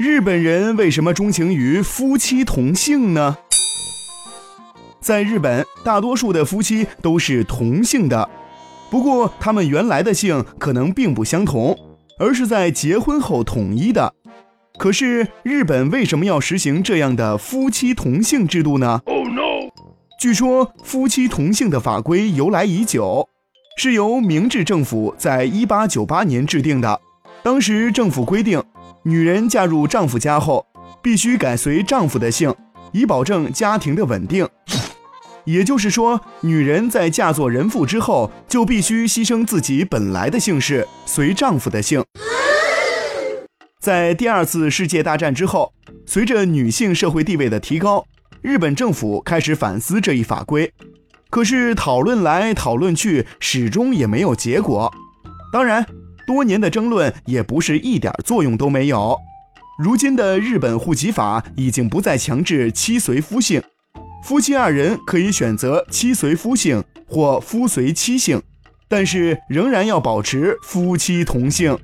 日本人为什么钟情于夫妻同姓呢？在日本，大多数的夫妻都是同姓的，不过他们原来的姓可能并不相同，而是在结婚后统一的。可是，日本为什么要实行这样的夫妻同姓制度呢？Oh no！据说，夫妻同姓的法规由来已久，是由明治政府在一八九八年制定的。当时政府规定。女人嫁入丈夫家后，必须改随丈夫的姓，以保证家庭的稳定。也就是说，女人在嫁作人妇之后，就必须牺牲自己本来的姓氏，随丈夫的姓。在第二次世界大战之后，随着女性社会地位的提高，日本政府开始反思这一法规。可是讨论来讨论去，始终也没有结果。当然。多年的争论也不是一点作用都没有。如今的日本户籍法已经不再强制妻随夫姓，夫妻二人可以选择妻随夫姓或夫随妻姓，但是仍然要保持夫妻同姓。